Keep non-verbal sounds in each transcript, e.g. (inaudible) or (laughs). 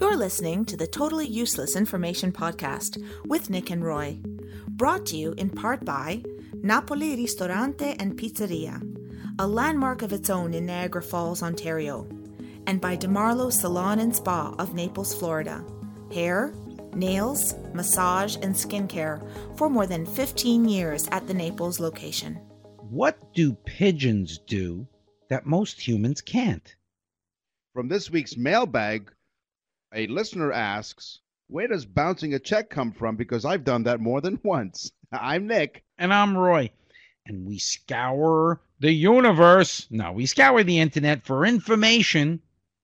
You're listening to the Totally Useless Information Podcast with Nick and Roy. Brought to you in part by Napoli Ristorante and Pizzeria, a landmark of its own in Niagara Falls, Ontario, and by DeMarlo Salon and Spa of Naples, Florida. Hair, nails, massage, and skincare for more than 15 years at the Naples location. What do pigeons do that most humans can't? From this week's mailbag, a listener asks, Where does bouncing a check come from? Because I've done that more than (laughs) once. I'm Nick. And I'm Roy. And we scour the universe. No, we scour the internet for information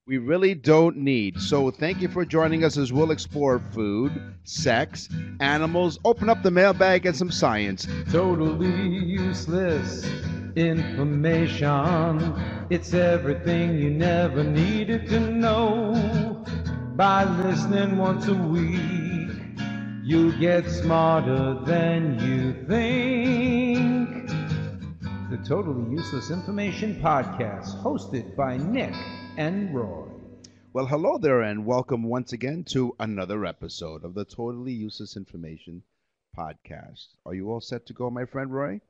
we really don't need. So thank you for joining us as we'll explore food, sex, animals, open up the mailbag, and some science. Totally useless information. It's everything you never needed to know. By listening once a week, you get smarter than you think. The Totally Useless Information Podcast, hosted by Nick and Roy. Well, hello there, and welcome once again to another episode of the Totally Useless Information Podcast. Are you all set to go, my friend Roy?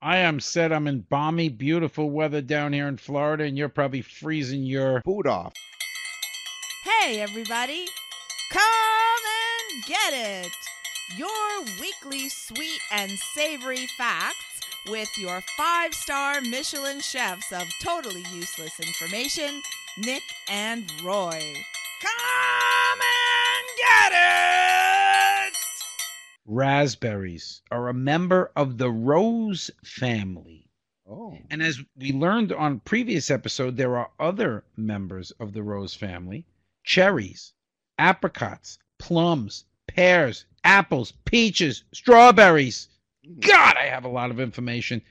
I am set. I'm in balmy, beautiful weather down here in Florida, and you're probably freezing your boot off. Hey, everybody! Come and get it! Your weekly sweet and savory facts with your five star Michelin chefs of totally useless information, Nick and Roy. Come and get it! Raspberries are a member of the rose family. Oh. And as we learned on previous episode, there are other members of the rose family cherries, apricots, plums, pears, apples, peaches, strawberries. God, I have a lot of information.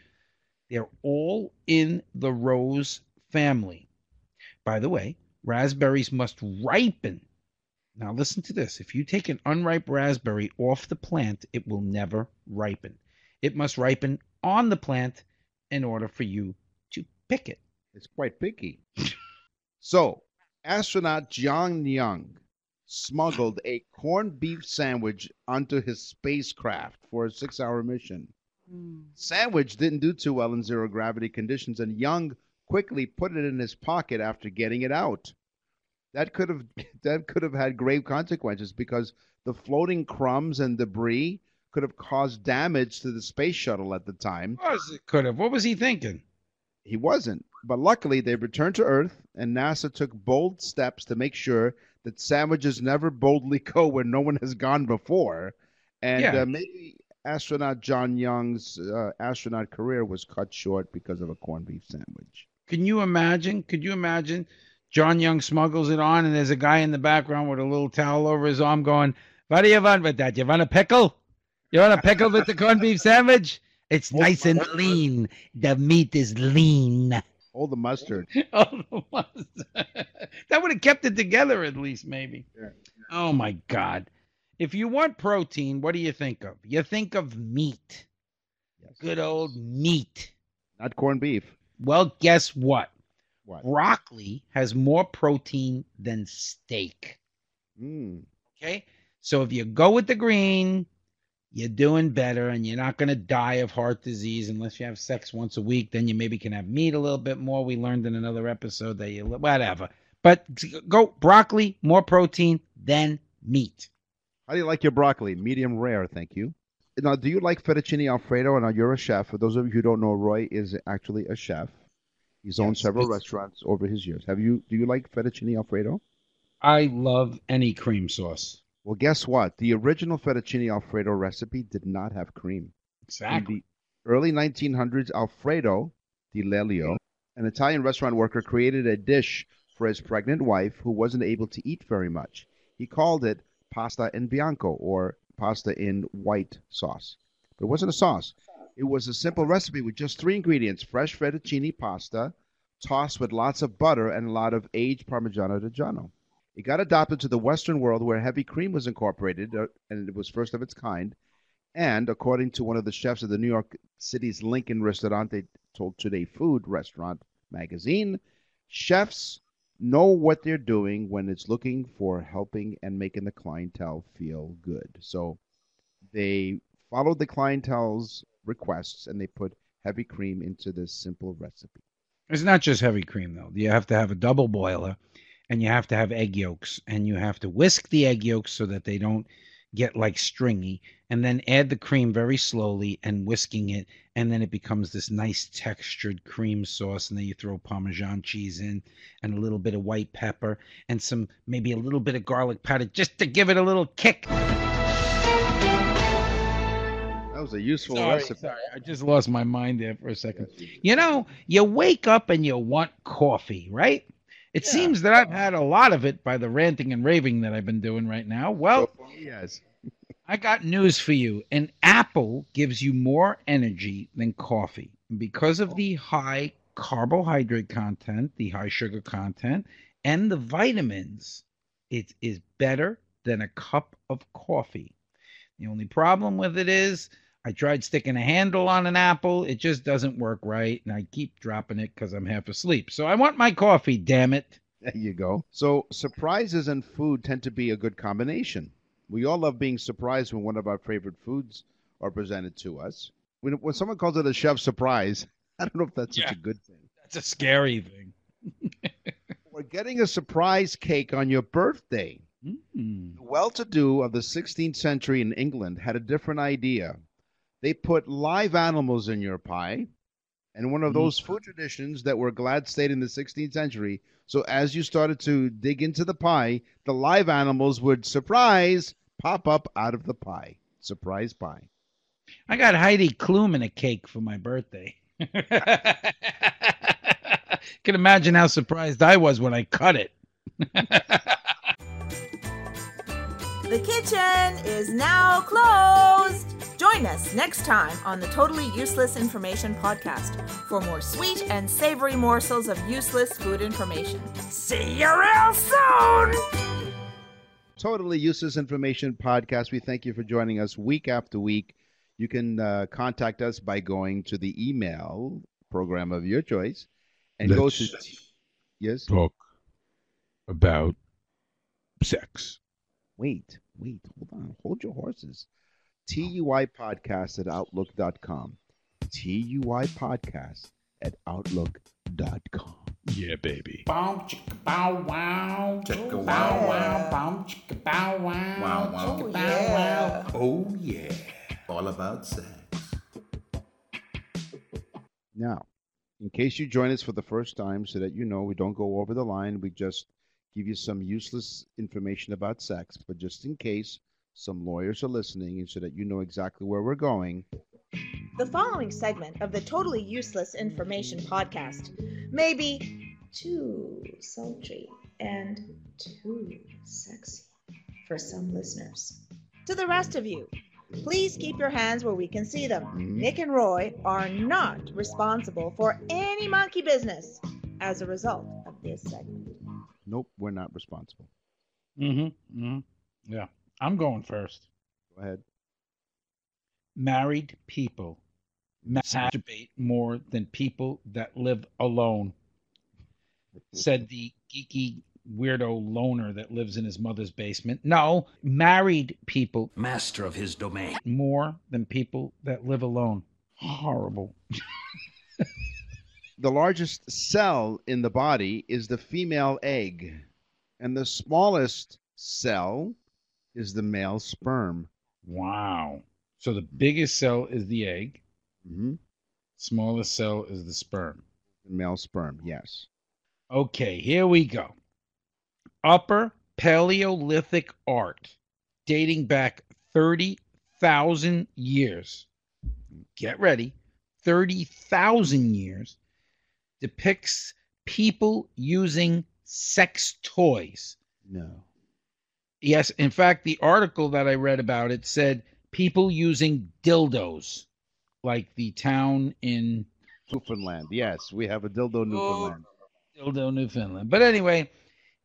They're all in the rose family. By the way, raspberries must ripen. Now, listen to this. If you take an unripe raspberry off the plant, it will never ripen. It must ripen on the plant in order for you to pick it. It's quite picky. (laughs) so, astronaut John Young smuggled a corned beef sandwich onto his spacecraft for a six hour mission. Mm. Sandwich didn't do too well in zero gravity conditions, and Young quickly put it in his pocket after getting it out. That could have (laughs) that could have had grave consequences because the floating crumbs and debris could have caused damage to the space shuttle at the time. Of course it could have. What was he thinking? He wasn't. But luckily, they returned to Earth, and NASA took bold steps to make sure that sandwiches never boldly (laughs) go where no one has gone before. And yeah. uh, maybe astronaut John Young's uh, astronaut career was cut short because of a corned beef sandwich. Can you imagine? Could you imagine? John Young smuggles it on, and there's a guy in the background with a little towel over his arm going, What do you want with that? You want a pickle? You want a pickle with the corned beef sandwich? It's nice and lean. The meat is lean. All the mustard. (laughs) All the mustard. (laughs) that would have kept it together at least, maybe. Yeah. Oh my God. If you want protein, what do you think of? You think of meat. Yes. Good old meat. Not corned beef. Well, guess what? What? Broccoli has more protein than steak. Mm. Okay? So if you go with the green, you're doing better and you're not going to die of heart disease unless you have sex once a week. Then you maybe can have meat a little bit more. We learned in another episode that you, whatever. But go broccoli, more protein than meat. How do you like your broccoli? Medium rare, thank you. Now, do you like fettuccine alfredo? And now you're a chef. For those of you who don't know, Roy is actually a chef. He's yes, owned several restaurants over his years. Have you? Do you like fettuccine alfredo? I love any cream sauce. Well, guess what? The original fettuccine alfredo recipe did not have cream. Exactly. In the early 1900s, Alfredo Di Lelio, an Italian restaurant worker, created a dish for his pregnant wife who wasn't able to eat very much. He called it pasta in bianco or pasta in white sauce. But it wasn't a sauce. It was a simple recipe with just three ingredients fresh fettuccine pasta, tossed with lots of butter and a lot of aged Parmigiano Reggiano. It got adopted to the Western world where heavy cream was incorporated, uh, and it was first of its kind. And according to one of the chefs of the New York City's Lincoln Ristorante told Today Food Restaurant magazine, chefs know what they're doing when it's looking for helping and making the clientele feel good. So they followed the clientele's requests and they put heavy cream into this simple recipe. It's not just heavy cream though. You have to have a double boiler and you have to have egg yolks and you have to whisk the egg yolks so that they don't get like stringy and then add the cream very slowly and whisking it and then it becomes this nice textured cream sauce and then you throw parmesan cheese in and a little bit of white pepper and some maybe a little bit of garlic powder just to give it a little kick. That was a useful sorry, recipe. sorry i just lost my mind there for a second. You know you wake up and you want coffee right it Yeah. seems that i've had a lot of it by the ranting and raving that i've been doing right now well oh, Yes. (laughs) I got news for you. An apple gives you more energy than coffee. Because of the high carbohydrate content, the high sugar content, and the vitamins, it is better than a cup of coffee. The only problem with it is I tried sticking a handle on an apple, it just doesn't work right, and I keep dropping it because I'm half asleep. So I want my coffee, damn it. There you go. So surprises and food tend to be a good combination. We all love being surprised when one of our favorite foods are presented to us. When, when someone calls it a chef surprise, (laughs) I don't know if that's such a good thing. That's a scary thing. (laughs) We're getting a surprise cake on your birthday. Mm. The well-to-do of the 16th century in England had a different idea. They put live animals in your pie, and one of Mhm. those food traditions that were glad stayed in the 16th century. So as you started to dig into the pie, the live animals would surprise pop up out of the pie. Surprise pie. I got Heidi Klum in a cake for my birthday. (laughs) Can imagine how surprised I was when I cut it. (laughs) The kitchen is now closed. Join us next time on the Totally Useless Information Podcast for more sweet and savory morsels of useless food information. See you real soon! Totally Useless Information Podcast. We thank you for joining us week after week. You can uh, contact us by going to the email program of your choice and go to. Let's- Yes? Talk about sex. Wait, wait, hold on. Hold your horses. Oh. TUI podcast at outlook.com. TUI podcast at outlook.com. Yeah, baby. Boom, chicka bow wow. Chicka Bow wow wow. Chicka bow wow. Wow, wow. Chicka Oh, bow yeah. wow. Oh yeah. All about sex. Now, in case you join us for the first time, so that you know we don't go over the line, we just give you some useless information about sex. But just in case some lawyers are listening, and so that you know exactly where we're going, The following segment of the Totally Useless Information Podcast may be too sultry and too sexy for some listeners. To the rest of you, please keep your hands where we can see them. Mhm. Nick and Roy are not responsible for any monkey business as a result of this segment. Nope, we're not responsible. Mm-hmm. mm-hmm. Yeah. I'm going first. Go ahead. Married people masturbate more than people that live alone, said the geeky weirdo loner that lives in his mother's basement. No, married people Master of his domain. more than people that live alone. Horrible. (laughs) The largest cell in the body is the female egg, and the smallest cell is the male sperm. Wow. So the biggest cell is the egg, hmm smallest cell is the sperm. The Male sperm, yes. Okay, here we go. Upper Paleolithic art dating back 30,000 years. Get ready. 30,000 years depicts people using sex toys. No. Yes, in fact, the article that I read about it said people using dildos, like the town in Newfoundland. Yes, we have a dildo Newfoundland. Oh, dildo, Newfoundland. But anyway,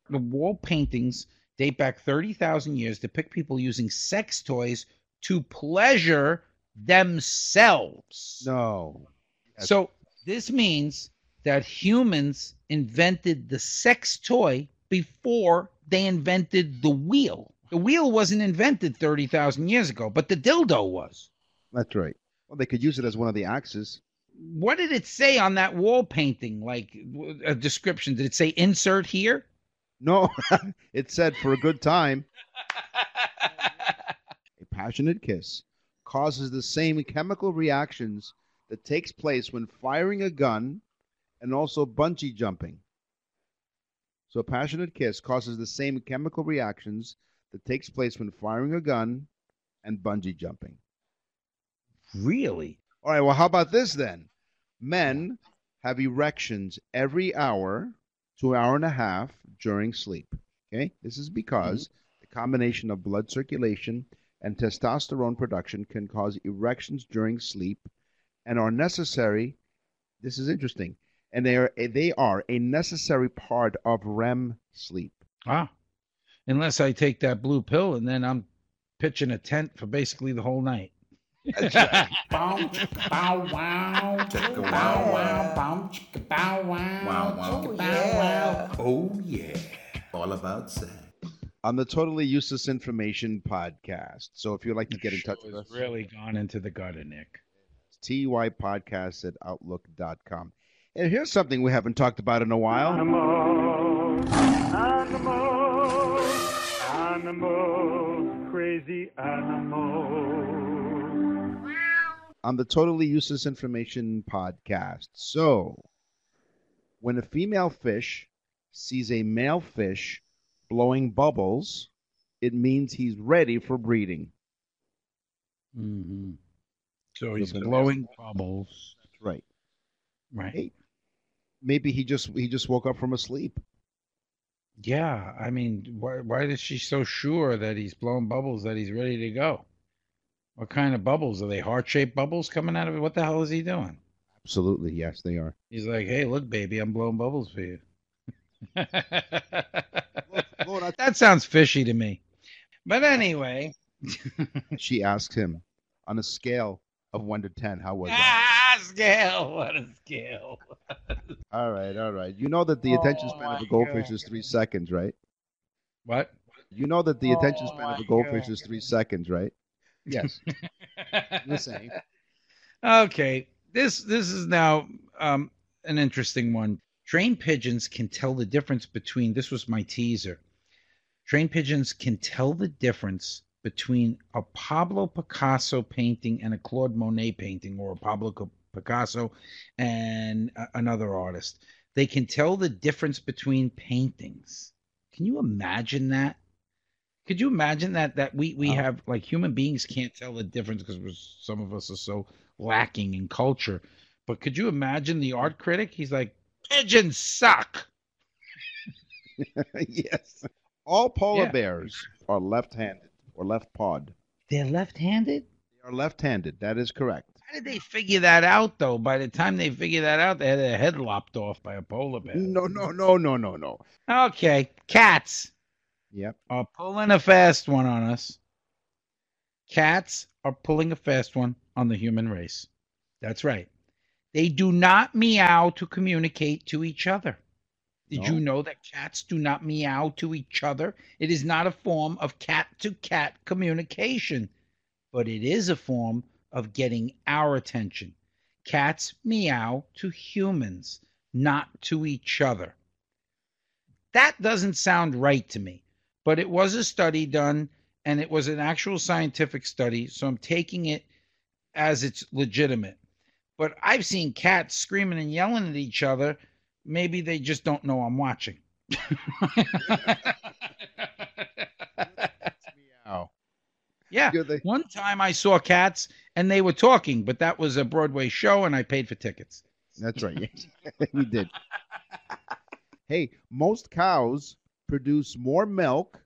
the wall paintings date back 30,000 years, depict people using sex toys to pleasure themselves. No. Yes. So this means that humans invented the sex toy before they invented the wheel. The wheel wasn't invented 30,000 years ago, but the dildo was. That's right. Well, they could use it as one of the axes. What did it say on that wall painting? Like a description? Did it say insert here? No, (laughs) it said for a good time. A passionate kiss causes the same chemical reactions that takes place when firing a gun and also bungee jumping. So a passionate kiss causes the same chemical reactions that takes place when firing a gun and bungee jumping. Really? All right, well, how about this then? Men have erections every hour to an hour and a half during sleep. Okay? This is because mm-hmm. the combination of blood circulation and testosterone production can cause erections during sleep and are necessary. This is interesting. And they are they are a necessary part of REM sleep. Ah, unless I take that blue pill and then I'm pitching a tent for basically the whole night. (laughs) Bow, chicka, bow, wow. Chicka, wow. wow. Bow, chicka, bow, wow. Wow, wow. Chicka, Oh, bow, yeah. wow. Oh, yeah. All about sex. on the Totally Useless Information podcast. So if you'd like to get in touch with us, really gone into the gutter, Nick. TUI podcast at outlook.com. And here's something we haven't talked about in a while. Animals, animals, animals, crazy animals. on the Totally Useless Information podcast. So, when a female fish sees a male fish blowing bubbles, it means he's ready for breeding. Mm-hmm. So he's blowing bubbles. That's right. Right. Hey. Maybe he just he just woke up from a sleep. Yeah. I mean, why, why is she so sure that he's blowing bubbles that he's ready to go? What kind of bubbles? Are they heart shaped bubbles coming out of it? What the hell is he doing? Absolutely, yes, they are. He's like, hey, look, baby, I'm blowing bubbles for you. (laughs) That sounds fishy to me. But anyway, (laughs) She asked him on a scale of one to ten, how was that? ah, scale. What a scale. (laughs) All right, all right. You know that the attention Oh span of a goldfish God. is three seconds, right? What? You know that the attention Oh span of a goldfish God. is three seconds, right? Yes. (laughs) (laughs) the same. Okay, this this is now um, an interesting one. Trained pigeons can tell the difference between. This was my teaser. Trained pigeons can tell the difference between a Pablo Picasso painting and a Claude Monet painting, or a Pablo Co- Picasso and another artist. They can tell the difference between paintings. Can you imagine that? Could you imagine that that we we Wow. have like human beings can't tell the difference because some of us are so lacking in culture. But could you imagine the art critic? He's like, pigeons suck. (laughs) yes. All polar Yeah. bears are left-handed or left-pawed. They're left-handed. They are left-handed. That is correct. How did they figure that out though? By the time they figured that out, they had their head lopped off by a polar bear. No, no, no, no, no, no. Okay, cats Yep. are pulling a fast one on us. Cats are pulling a fast one on the human race. That's right. They do not meow to communicate to each other. Did No. you know that cats do not meow to each other? It is not a form of cat to cat communication, but it is a form of getting our attention. Cats meow to humans, not to each other. That doesn't sound right to me, but it was a study done and it was an actual scientific study, so I'm taking it as it's legitimate. But I've seen cats screaming and yelling at each other. Maybe they just don't know I'm watching. (laughs) Yeah. One time I saw cats and they were talking, but that was a Broadway show and I paid for tickets. That's right. (laughs) we did. Hey, most cows produce more milk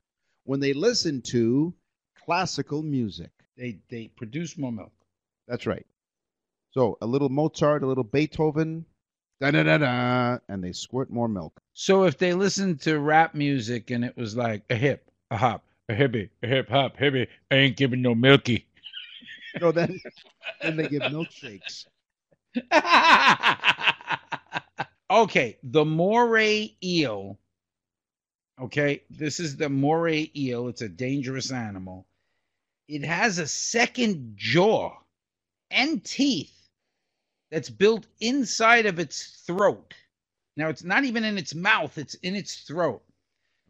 when they listen to classical music. They they produce more milk. That's right. So a little Mozart, a little Beethoven, da da da da, and they squirt more milk. So if they listened to rap music and it was like a hip, a hop, a hippie, a hip hop, hippie, I ain't giving no milky. No, then then they give milkshakes. (laughs) okay, the moray eel. Okay, this is the moray eel. It's a dangerous animal. It has a second jaw and teeth that's built inside of its throat. Now, it's not even in its mouth, it's in its throat.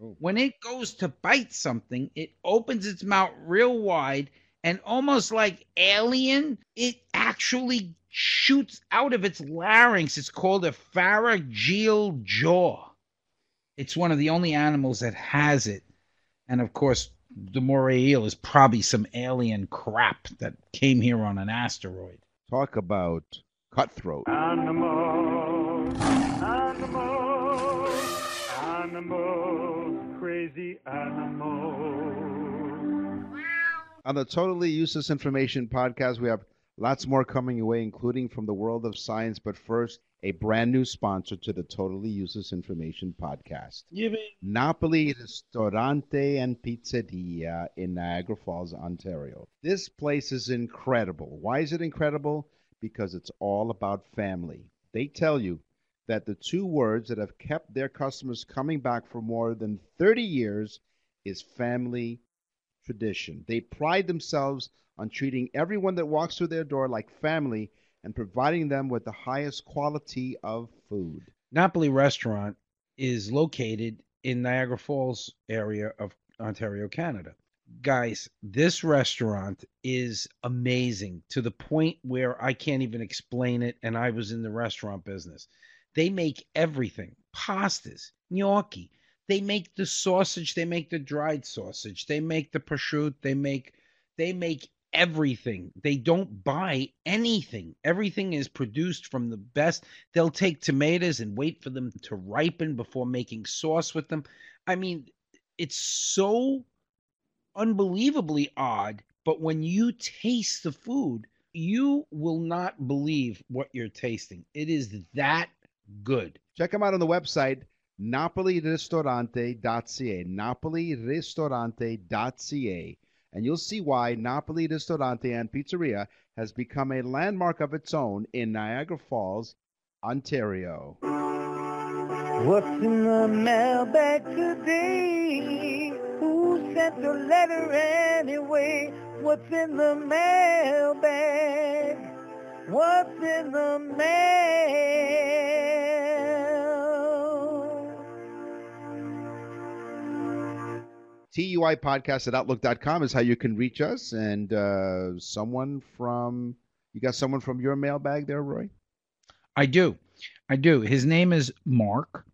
Oh. When it goes to bite something, it opens its mouth real wide and almost like alien, it actually shoots out of its larynx. It's called a pharyngeal jaw. It's one of the only animals that has it. And of course, the moray eel is probably some alien crap that came here on an asteroid. Talk about cutthroat. Animals, animals, animals, crazy animals. On the Totally Useless Information podcast, we have lots more coming your way, including from the world of science. But first, a brand new sponsor to the Totally Useless Information podcast. Napoli Ristorante and Pizzeria in Niagara Falls, Ontario. This place is incredible. Why is it incredible? Because it's all about family. They tell you that the two words that have kept their customers coming back for more than 30 years is family tradition. They pride themselves on treating everyone that walks through their door like family and providing them with the highest quality of food. Napoli Restaurant is located in Niagara Falls area of Ontario, Canada. Guys, this restaurant is amazing to the point where I can't even explain it and I was in the restaurant business. They make everything. Pastas, gnocchi. They make the sausage, they make the dried sausage, they make the prosciutto, they make they make everything. They don't buy anything. Everything is produced from the best. They'll take tomatoes and wait for them to ripen before making sauce with them. I mean, it's so unbelievably odd, but when you taste the food, you will not believe what you're tasting. It is that good. Check them out on the website napoliristorante.ca. napoliristorante.ca. And you'll see why Napoli Ristorante and Pizzeria has become a landmark of its own in Niagara Falls, Ontario. What's in the mailbag today? Who sent the letter anyway? What's in the mailbag? What's in the mail? TUI podcast at outlook.com is how you can reach us. And uh, someone from, you got someone from your mailbag there, Roy? I do. I do. His name is Mark.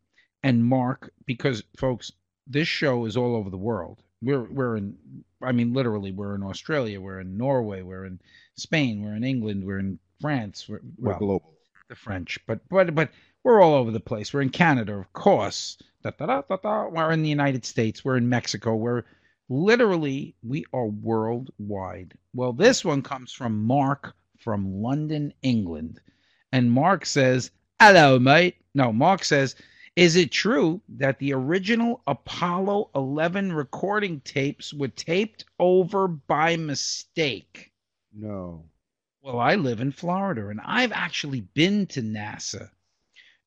And Mark, because folks, this show is all over the world. We're we're in I mean literally we're in Australia, we're in Norway, we're in Spain, we're in England, we're in France, we're, We're well, global. the French, but but but we're all over the place. We're in Canada, of course. Da, da, da. We're in the United States. We're in Mexico. We're literally we are worldwide. Well, this one comes from Mark from London, England, and Mark says, "Hello, mate." No, Mark says, "Is it true that the original Apollo 11 recording tapes were taped over by mistake?" No. Well, I live in Florida and I've actually been to NASA.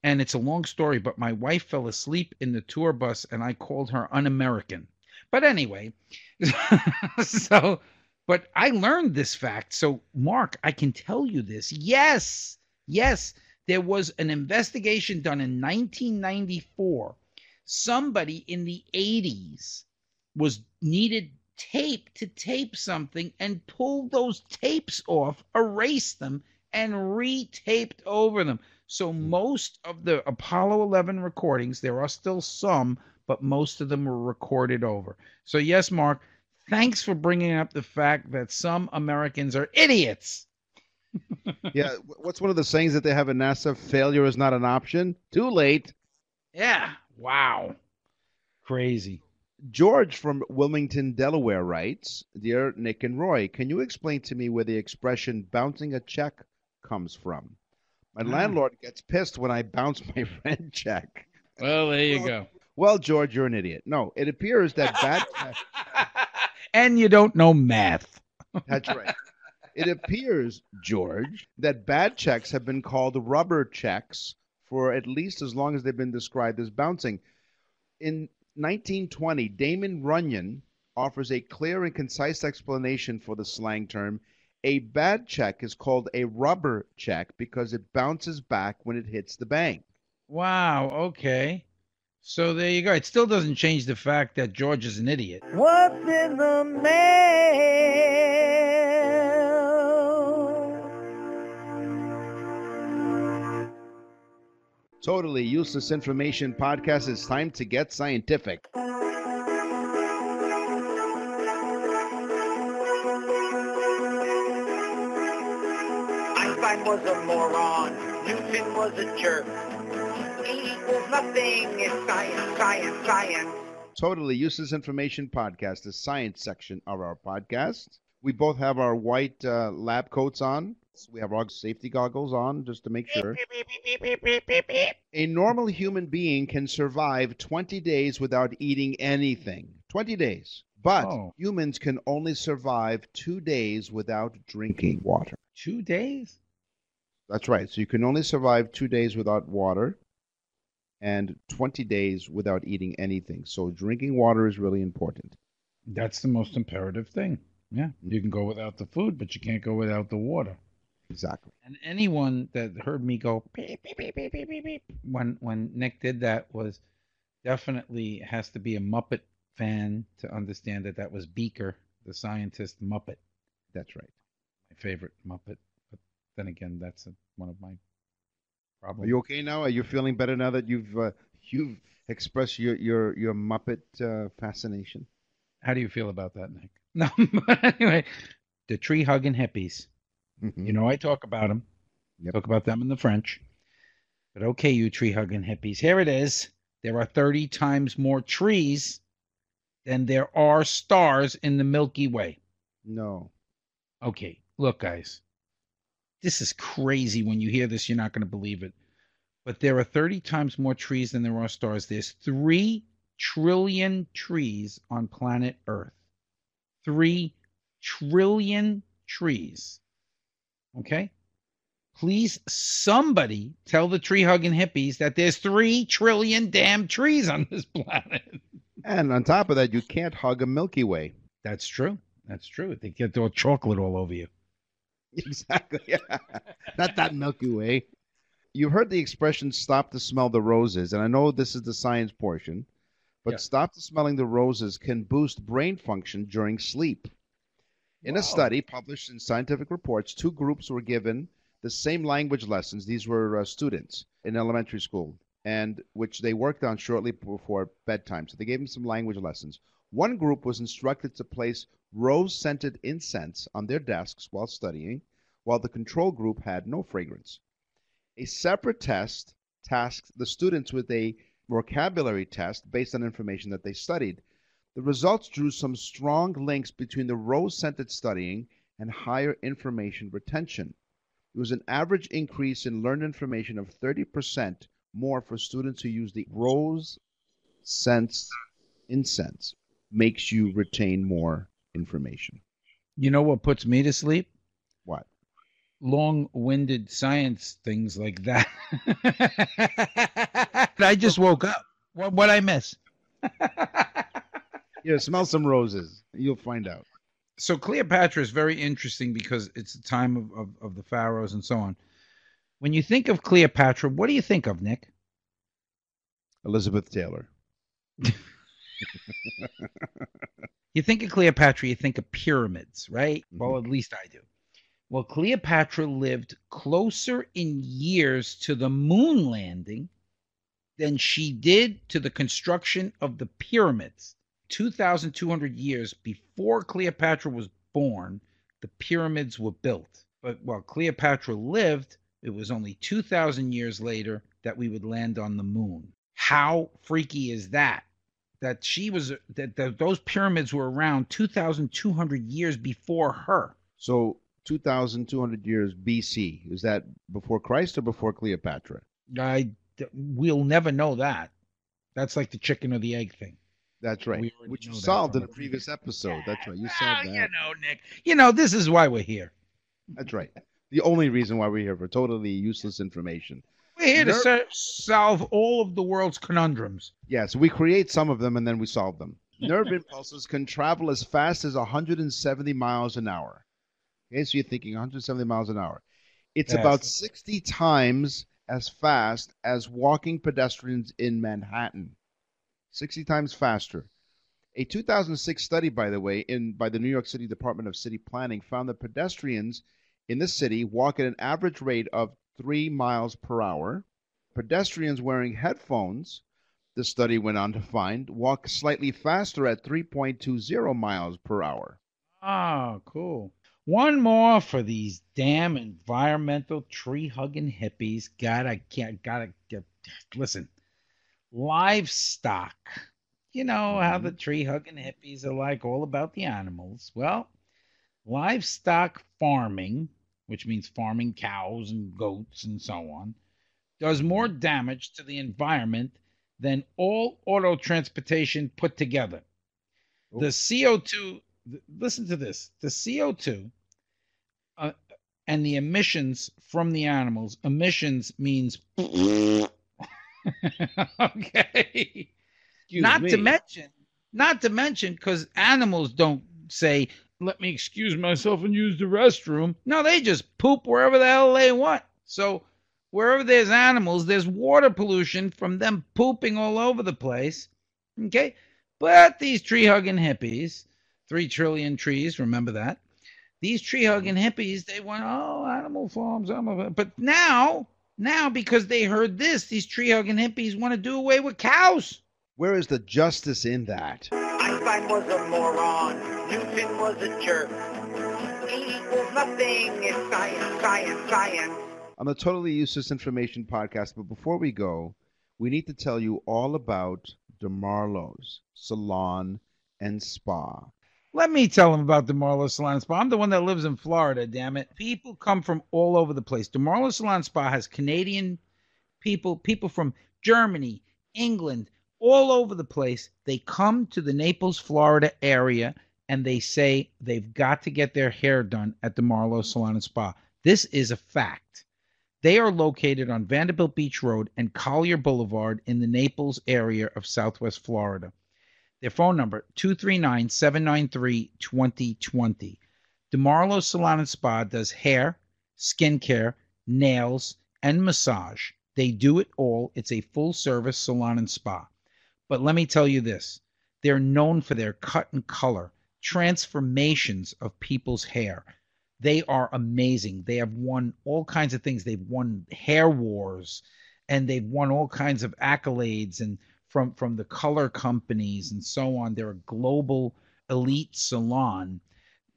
And it's a long story, but my wife fell asleep in the tour bus and I called her un American. But anyway, (laughs) so, but I learned this fact. So, Mark, I can tell you this. Yes, yes, there was an investigation done in 1994. Somebody in the 80s was needed tape to tape something and pulled those tapes off, erased them, and retaped over them. So hmm. most of the Apollo 11 recordings, there are still some, but most of them were recorded over. So yes, Mark, thanks for bringing up the fact that some Americans are idiots. (laughs) Yeah. What's one of the sayings that they have at NASA? Failure is not an option. Too late. Yeah. Wow. Crazy. George from Wilmington, Delaware writes Dear Nick and Roy, can you explain to me where the expression bouncing a check comes from? My Ah. landlord gets pissed when I bounce my (laughs) rent check. Well, there you go. Well, George, you're an idiot. No, it appears that bad (laughs) and you don't know math. That's (laughs) right. It appears, George, that bad checks have been called rubber checks for at least as long as they've been described as bouncing. In 1920, Damon Runyon offers a clear and concise explanation for the slang term. A bad check is called a rubber check because it bounces back when it hits the bank. Wow. Okay. So there you go. It still doesn't change the fact that George is an idiot. What's in the mail? Totally useless information podcast. It's time to get scientific. Einstein was a moron. Newton was a jerk. E equals nothing. It's science, science, science. Totally Useless Information Podcast, the science section of our podcast. We both have our white uh, lab coats on. We have our safety goggles on just to make sure. A normal human being can survive 20 days without eating anything. 20 days. But Oh. humans can only survive two days without drinking water. Two days? That's right. So you can only survive two days without water and 20 days without eating anything. So drinking water is really important. That's the most imperative thing. Yeah. Mm-hmm. You can go without the food, but you can't go without the water. Exactly. And anyone that heard me go beep, beep, beep, beep, beep, beep, beep, when when Nick did that was definitely has to be a Muppet fan to understand that that was Beaker, the scientist Muppet, That's right. my favorite Muppet. Then again, that's a, one of my problems. Are you okay now? Are you feeling better now that you've uh, you've expressed your your your Muppet uh, fascination? How do you feel about that, Nick? (laughs) No, but anyway, the tree hugging hippies. You know, I talk about them. Yep. Talk about them in the French. But okay, you tree hugging hippies. Here it is. There are 30 times more trees than there are stars in the Milky Way. No. Okay, look, guys. This is crazy. When you hear this, you're not going to believe it. But there are 30 times more trees than there are stars. There's 3 trillion trees on planet Earth. 3 trillion trees. Okay? Please, somebody tell the tree hugging hippies that there's 3 trillion damn trees on this planet. And on top of that, you can't hug a Milky Way. That's true. That's true. They get all chocolate all over you. (laughs) Exactly. (laughs) Not that Milky Way. You've heard the expression "stop to smell the roses," and I know this is the science portion, but Yeah. stop to smelling the roses can boost brain function during sleep. In Wow. a study published in Scientific Reports, two groups were given the same language lessons. These were uh, students in elementary school, and which they worked on shortly before bedtime. So they gave them some language lessons. One group was instructed to place rose scented incense on their desks while studying, while the control group had no fragrance. A separate test tasked the students with a vocabulary test based on information that they studied. The results drew some strong links between the rose scented studying and higher information retention. There was an average increase in learned information of 30% more for students who use the rose scent incense. Makes you retain more information. You know what puts me to sleep? What? long-winded science things like that. (laughs) I just woke up. What what I miss? (laughs) Yeah, smell some roses. You'll find out. So Cleopatra is very interesting because it's the time of, of, of the pharaohs and so on. When you think of Cleopatra, what do you think of, Nick? Elizabeth Taylor. (laughs) You think of Cleopatra, you think of pyramids, right? Mhm. Well, at least I do. Well, Cleopatra lived closer in years to the moon landing than she did to the construction of the pyramids. 2,200 years before Cleopatra was born, the pyramids were built. But while Cleopatra lived, it was only 2,000 years later that we would land on the moon. How freaky is that? That she was that, that those pyramids were around 2,200 years before her. So 2,200 years BC. Is that before Christ or before Cleopatra? I we'll never know that. That's like the chicken or the egg thing. That's right. Which you solved in a the previous episode. That's right. You Well, solved you know, Nick. You know, this is why we're here. That's right. The only reason why we're here for totally useless information. We're here to ser- solve all of the world's conundrums. Yes, we create some of them and then we solve them. (laughs) Nerve impulses can travel as fast as 170 miles an hour. Okay, so you're thinking 170 miles an hour. It's Yes. about 60 times as fast as walking pedestrians in Manhattan. 60 times faster. A 2006 study, by the way, in by the New York City Department of City Planning found that pedestrians in the city walk at an average rate of 3 miles per hour. Pedestrians wearing headphones the study went on to find walk slightly faster at 3.20 miles per hour. Oh, cool. One more for these damn environmental tree hugging hippies. Gotta get, gotta get. Listen, livestock. You know how mm-hmm. the tree hugging hippies are like all about the animals. Well, livestock farming, which means farming cows and goats and so on, does more damage to the environment than all auto transportation put together. The CO2, th- listen to this the CO2 uh, and the emissions from the animals, emissions means. (laughs) okay. Excuse not to mention, not to mention, because animals don't say, let me excuse myself and use the restroom. No, they just poop wherever the hell they want. So wherever there's animals, there's water pollution from them pooping all over the place. Okay? But these tree hugging hippies, three trillion trees, remember that? These tree hugging hippies, they went, oh, animal farms. animal-" But now, now because they heard this, these tree hugging hippies want to do away with cows. Where is the justice in that? Einstein was a moron. Newton was a jerk. E equals nothing. It's science, science, science. On the Totally Useless Information podcast, but before we go, we need to tell you all about DeMarlo's Salon and Spa. Let me tell them about DeMarlo Salon Spa. I'm the one that lives in Florida, damn it. People come from all over the place. DeMarlo Salon Spa has Canadian people, people from Germany, England, all over the place. They come to the Naples, Florida area and they say they've got to get their hair done at DeMarlo Salon and Spa. This is a fact. They are located on Vanderbilt Beach Road and Collier Boulevard in the Naples area of Southwest Florida. Their phone number 239-793-2020. DeMarlo Salon and Spa does hair, skincare, nails, and massage. They do it all. It's a full service salon and spa. But let me tell you this. They're known for their cut and color, transformations of people's hair. They are amazing. They have won all kinds of things. They've won hair wars and they've won all kinds of accolades and from from the color companies and so on. They're a global elite salon.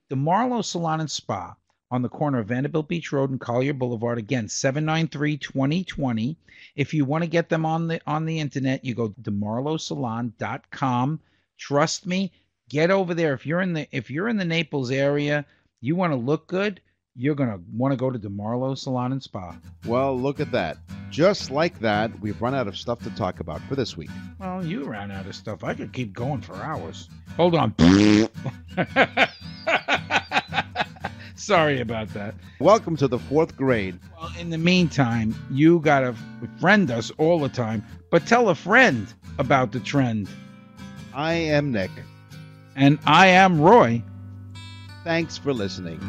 DeMarlo Salon and Spa on the corner of Vanderbilt Beach Road and Collier Boulevard. Again, 793-2020. If you want to get them on the on the internet, you go to demarlosalon.com. Trust me, get over there. If you're in the if you're in the Naples area, you want to look good, you're gonna want to go to DeMarlo Salon and Spa. Well, look at that. Just like that, we've run out of stuff to talk about for this week. Well, you ran out of stuff. I could keep going for hours. Hold on. (laughs) Sorry about that. Welcome to the fourth grade. Well, in the meantime, you gotta friend us all the time, but tell a friend about the trend. I am Nick. And I am Roy. Thanks for listening.